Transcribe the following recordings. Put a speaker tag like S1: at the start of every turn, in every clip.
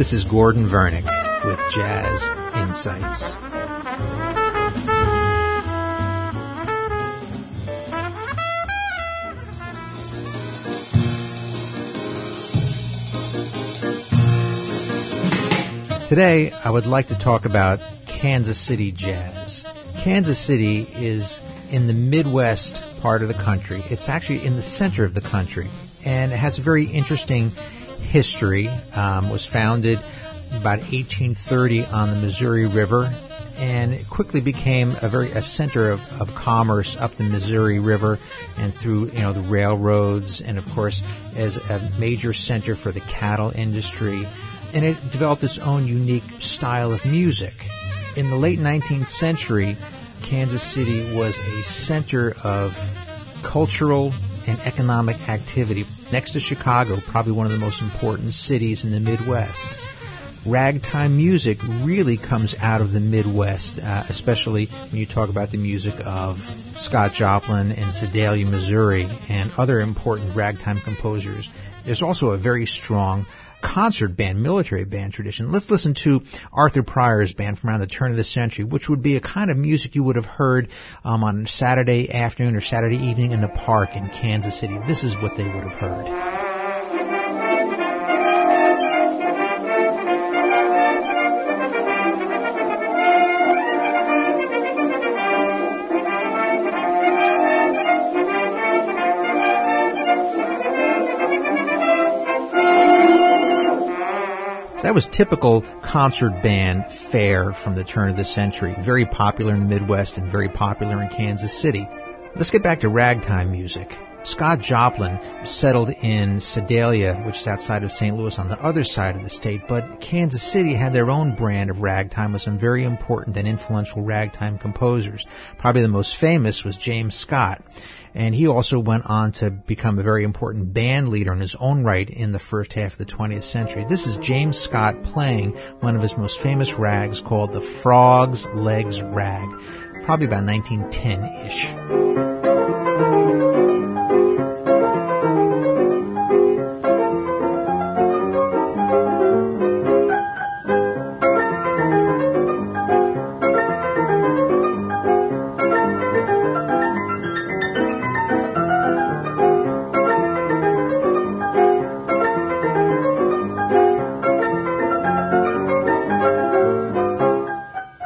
S1: This is Gordon Vernick with Jazz Insights. Today, I would like to talk about Kansas City jazz. Kansas City is in the Midwest part of the country. It's actually in the center of the country, and it has a very interesting history. Um, was founded about 1830 on the Missouri River, and it quickly became a very a center of, of commerce up the Missouri River and through you know the railroads, and of course as a major center for the cattle industry and it developed its own unique style of music. In the late 19th century, Kansas City was a center of cultural and economic activity. Next to Chicago, probably one of the most important cities in the Midwest. Ragtime music really comes out of the Midwest, uh, especially when you talk about the music of Scott Joplin and Sedalia, Missouri, and other important ragtime composers. There's also a very strong concert band, military band tradition. Let's listen to Arthur Pryor's band from around the turn of the century, which would be a kind of music you would have heard um, on Saturday afternoon or Saturday evening in the park in Kansas City. This is what they would have heard. That was typical concert band fare from the turn of the century. Very popular in the Midwest and very popular in Kansas City. Let's get back to ragtime music. Scott Joplin settled in Sedalia, which is outside of St. Louis on the other side of the state, but Kansas City had their own brand of ragtime with some very important and influential ragtime composers. Probably the most famous was James Scott and he also went on to become a very important band leader in his own right in the first half of the 20th century. This is James Scott playing one of his most famous rags called the Frog's Legs Rag, probably about 1910-ish.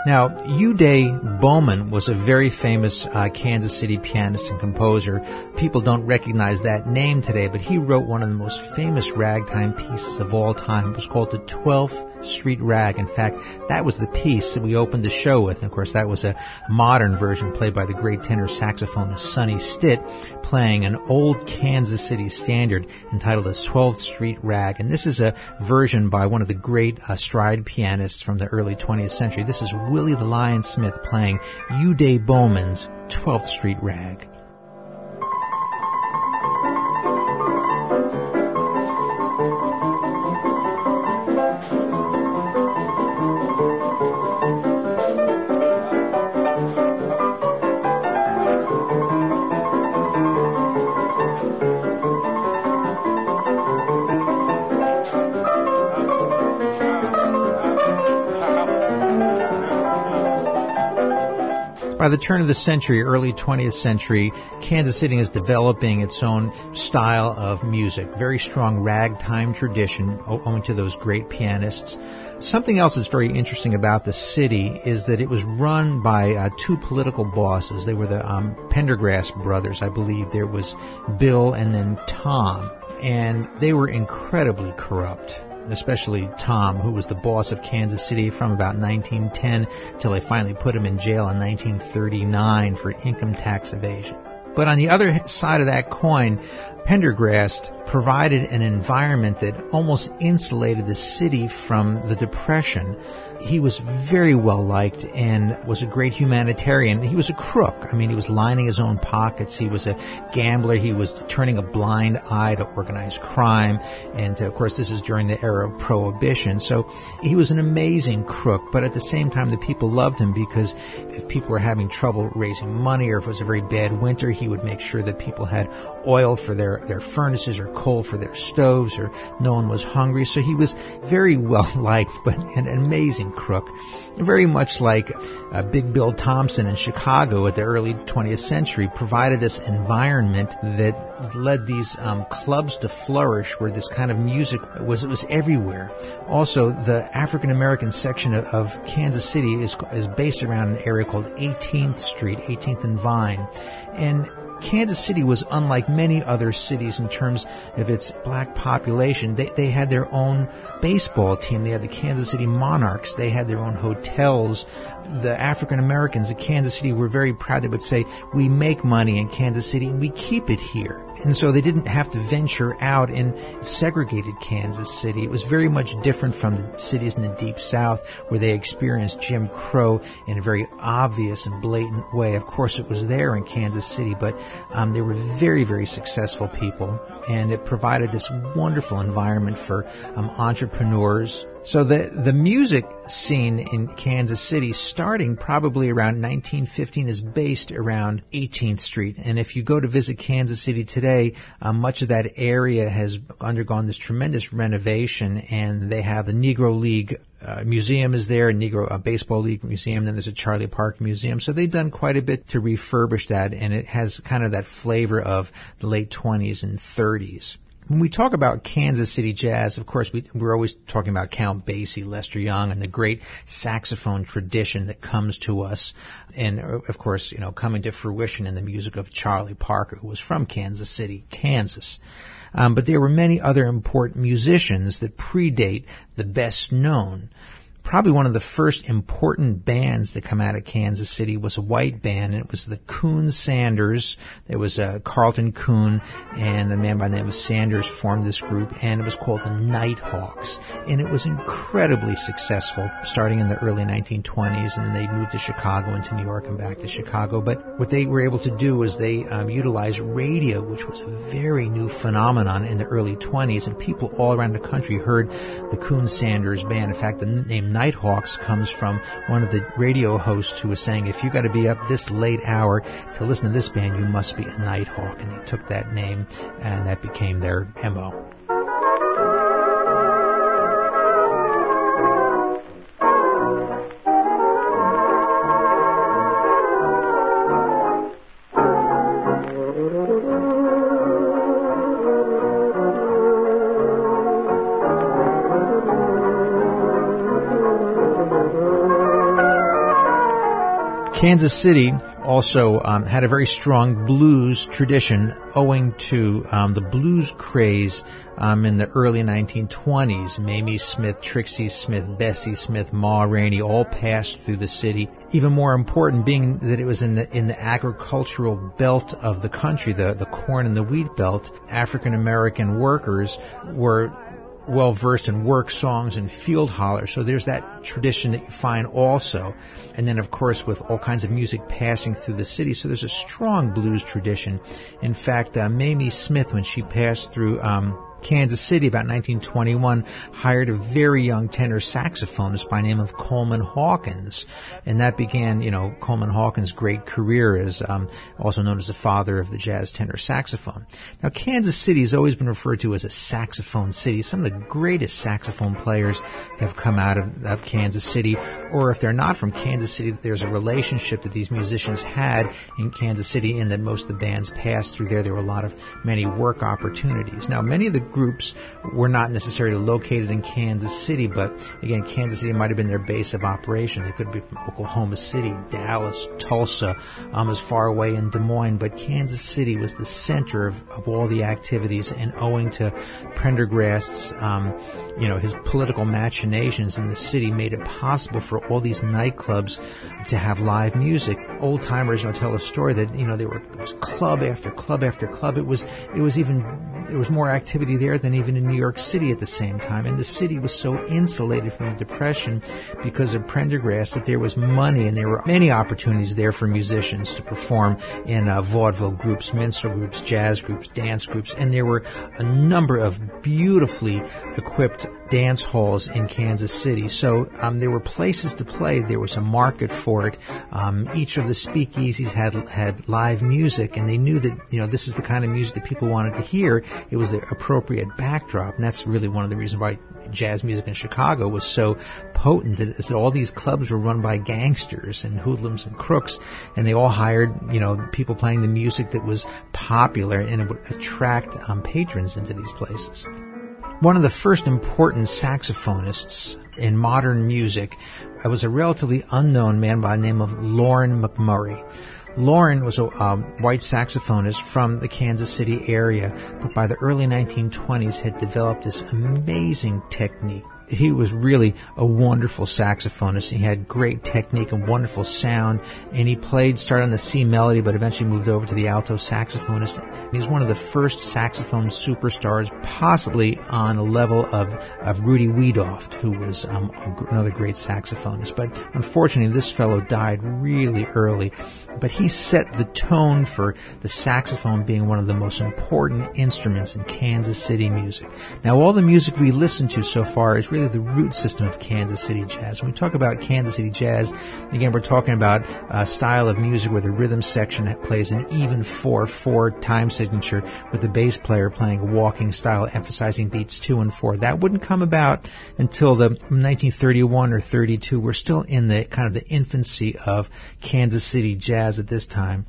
S1: Now, Euday Bowman was a very famous uh, Kansas City pianist and composer. People don't recognize that name today, but he wrote one of the most famous ragtime pieces of all time. It was called the 12th Street Rag. In fact, that was the piece that we opened the show with. And of course, that was a modern version played by the great tenor saxophonist Sonny Stitt, playing an old Kansas City standard entitled the 12th Street Rag. And this is a version by one of the great uh, stride pianists from the early 20th century. This is Willie the Lion Smith playing Euday Bowman's 12th Street Rag. By the turn of the century, early 20th century, Kansas City is developing its own style of music. Very strong ragtime tradition owing to those great pianists. Something else that's very interesting about the city is that it was run by uh, two political bosses. They were the um, Pendergrass brothers, I believe. There was Bill and then Tom. And they were incredibly corrupt especially Tom, who was the boss of Kansas City from about 1910 till they finally put him in jail in 1939 for income tax evasion. But on the other side of that coin, Pendergast provided an environment that almost insulated the city from the Depression. He was very well liked and was a great humanitarian. He was a crook. I mean, he was lining his own pockets. He was a gambler. He was turning a blind eye to organized crime. And of course, this is during the era of prohibition. So he was an amazing crook, but at the same time, the people loved him because if people were having trouble raising money or if it was a very bad winter, he would make sure that people had oil for their their, furnaces or coal for their stoves or no one was hungry. So he was very well liked, but an amazing crook. Very much like uh, Big Bill Thompson in Chicago at the early 20th century provided this environment that led these um, clubs to flourish where this kind of music was, it was everywhere. Also, the African American section of, of Kansas City is, is based around an area called 18th Street, 18th and Vine. And Kansas City was unlike many other cities in terms of its black population. They, they had their own baseball team. They had the Kansas City Monarchs. They had their own hotels. The African Americans in Kansas City were very proud. They would say, we make money in Kansas City and we keep it here. And so they didn't have to venture out in segregated Kansas City. It was very much different from the cities in the deep south where they experienced Jim Crow in a very obvious and blatant way. Of course, it was there in Kansas City, but um, they were very, very successful people and it provided this wonderful environment for um, entrepreneurs, so the the music scene in Kansas City, starting probably around 1915, is based around 18th Street. And if you go to visit Kansas City today, uh, much of that area has undergone this tremendous renovation, and they have the Negro League uh, museum is there, a Negro uh, Baseball League museum, then there's a Charlie Park museum. So they've done quite a bit to refurbish that, and it has kind of that flavor of the late 20s and 30s. When we talk about Kansas City jazz, of course, we, are always talking about Count Basie, Lester Young, and the great saxophone tradition that comes to us. And of course, you know, coming to fruition in the music of Charlie Parker, who was from Kansas City, Kansas. Um, but there were many other important musicians that predate the best known probably one of the first important bands to come out of Kansas City was a white band, and it was the Coon Sanders. There was uh, Carleton Coon, and a man by the name of Sanders formed this group, and it was called the Nighthawks. And it was incredibly successful, starting in the early 1920s, and then they moved to Chicago and to New York and back to Chicago. But what they were able to do was they um, utilized radio, which was a very new phenomenon in the early 20s, and people all around the country heard the Coon Sanders band. In fact, the name Nighthawks comes from one of the radio hosts who was saying, if you got to be up this late hour to listen to this band, you must be a Nighthawk. And they took that name and that became their MO. Kansas City also um, had a very strong blues tradition owing to um, the blues craze um, in the early 1920s. Mamie Smith, Trixie Smith, Bessie Smith, Ma Rainey all passed through the city. Even more important being that it was in the, in the agricultural belt of the country, the, the corn and the wheat belt, African American workers were well versed in work songs and field hollers. So there's that tradition that you find also. And then, of course, with all kinds of music passing through the city. So there's a strong blues tradition. In fact, uh, Mamie Smith, when she passed through, um, Kansas City about 1921 hired a very young tenor saxophonist by name of Coleman Hawkins, and that began, you know, Coleman Hawkins' great career as um, also known as the father of the jazz tenor saxophone. Now, Kansas City has always been referred to as a saxophone city. Some of the greatest saxophone players have come out of, of Kansas City, or if they're not from Kansas City, there's a relationship that these musicians had in Kansas City, in that most of the bands passed through there. There were a lot of many work opportunities. Now, many of the groups were not necessarily located in Kansas City, but again, Kansas City might have been their base of operation. They could be from Oklahoma City, Dallas, Tulsa, um, as far away in Des Moines, but Kansas City was the center of, of all the activities, and owing to Prendergast's, um, you know, his political machinations in the city made it possible for all these nightclubs to have live music. Old timers, you know, tell a story that, you know, there were, club after club after club. It was, it was even, there was more activity there than even in New York City at the same time. And the city was so insulated from the Depression because of Prendergast that there was money and there were many opportunities there for musicians to perform in uh, vaudeville groups, minstrel groups, jazz groups, dance groups, and there were a number of beautifully equipped dance halls in Kansas City. So um, there were places to play. There was a market for it. Um, each of the speakeasies had had live music, and they knew that you know this is the kind of music that people wanted to hear. It was the appropriate backdrop, and that's really one of the reasons why jazz music in Chicago was so potent that, that all these clubs were run by gangsters and hoodlums and crooks, and they all hired you know people playing the music that was popular and it would attract um, patrons into these places. One of the first important saxophonists in modern music was a relatively unknown man by the name of Loren McMurray. Loren was a um, white saxophonist from the Kansas City area, but by the early 1920s had developed this amazing technique he was really a wonderful saxophonist. He had great technique and wonderful sound, and he played, started on the C melody, but eventually moved over to the alto saxophonist. He was one of the first saxophone superstars, possibly on a level of, of Rudy Wiedoeft, who was um, another great saxophonist. But unfortunately, this fellow died really early. But he set the tone for the saxophone being one of the most important instruments in Kansas City music. Now, all the music we listen to so far is really the root system of Kansas City jazz. When we talk about Kansas City jazz, again, we're talking about a style of music where the rhythm section plays an even 4-4 time signature with the bass player playing a walking style emphasizing beats 2 and 4. That wouldn't come about until the 1931 or 32. We're still in the kind of the infancy of Kansas City jazz at this time.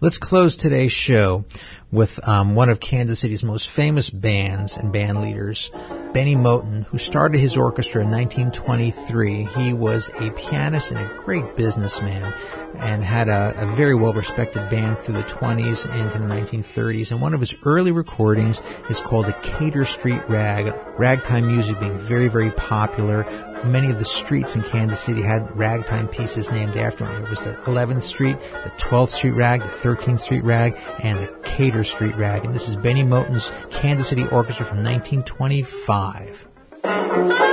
S1: Let's close today's show with um, one of Kansas City's most famous bands and band leaders, Bennie Moten, who started his orchestra in 1923. He was a pianist and a great businessman and had a, a very well respected band through the 20s into the 1930s. And one of his early recordings is called the Kater Street Rag, ragtime music being very, very popular. Many of the streets in Kansas City had ragtime pieces named after him. There was the 11th Street, the 12th Street Rag, the 13th Street Rag, and the Kater Street Rag. And this is Bennie Moten's Kansas City Orchestra from 1925.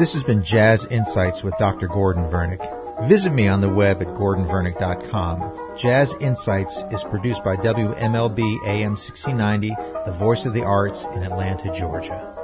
S1: This has been Jazz Insights with Dr. Gordon Vernick. Visit me on the web at gordonvernick.com. Jazz Insights is produced by WMLB AM 1690, the voice of the arts in Atlanta, Georgia.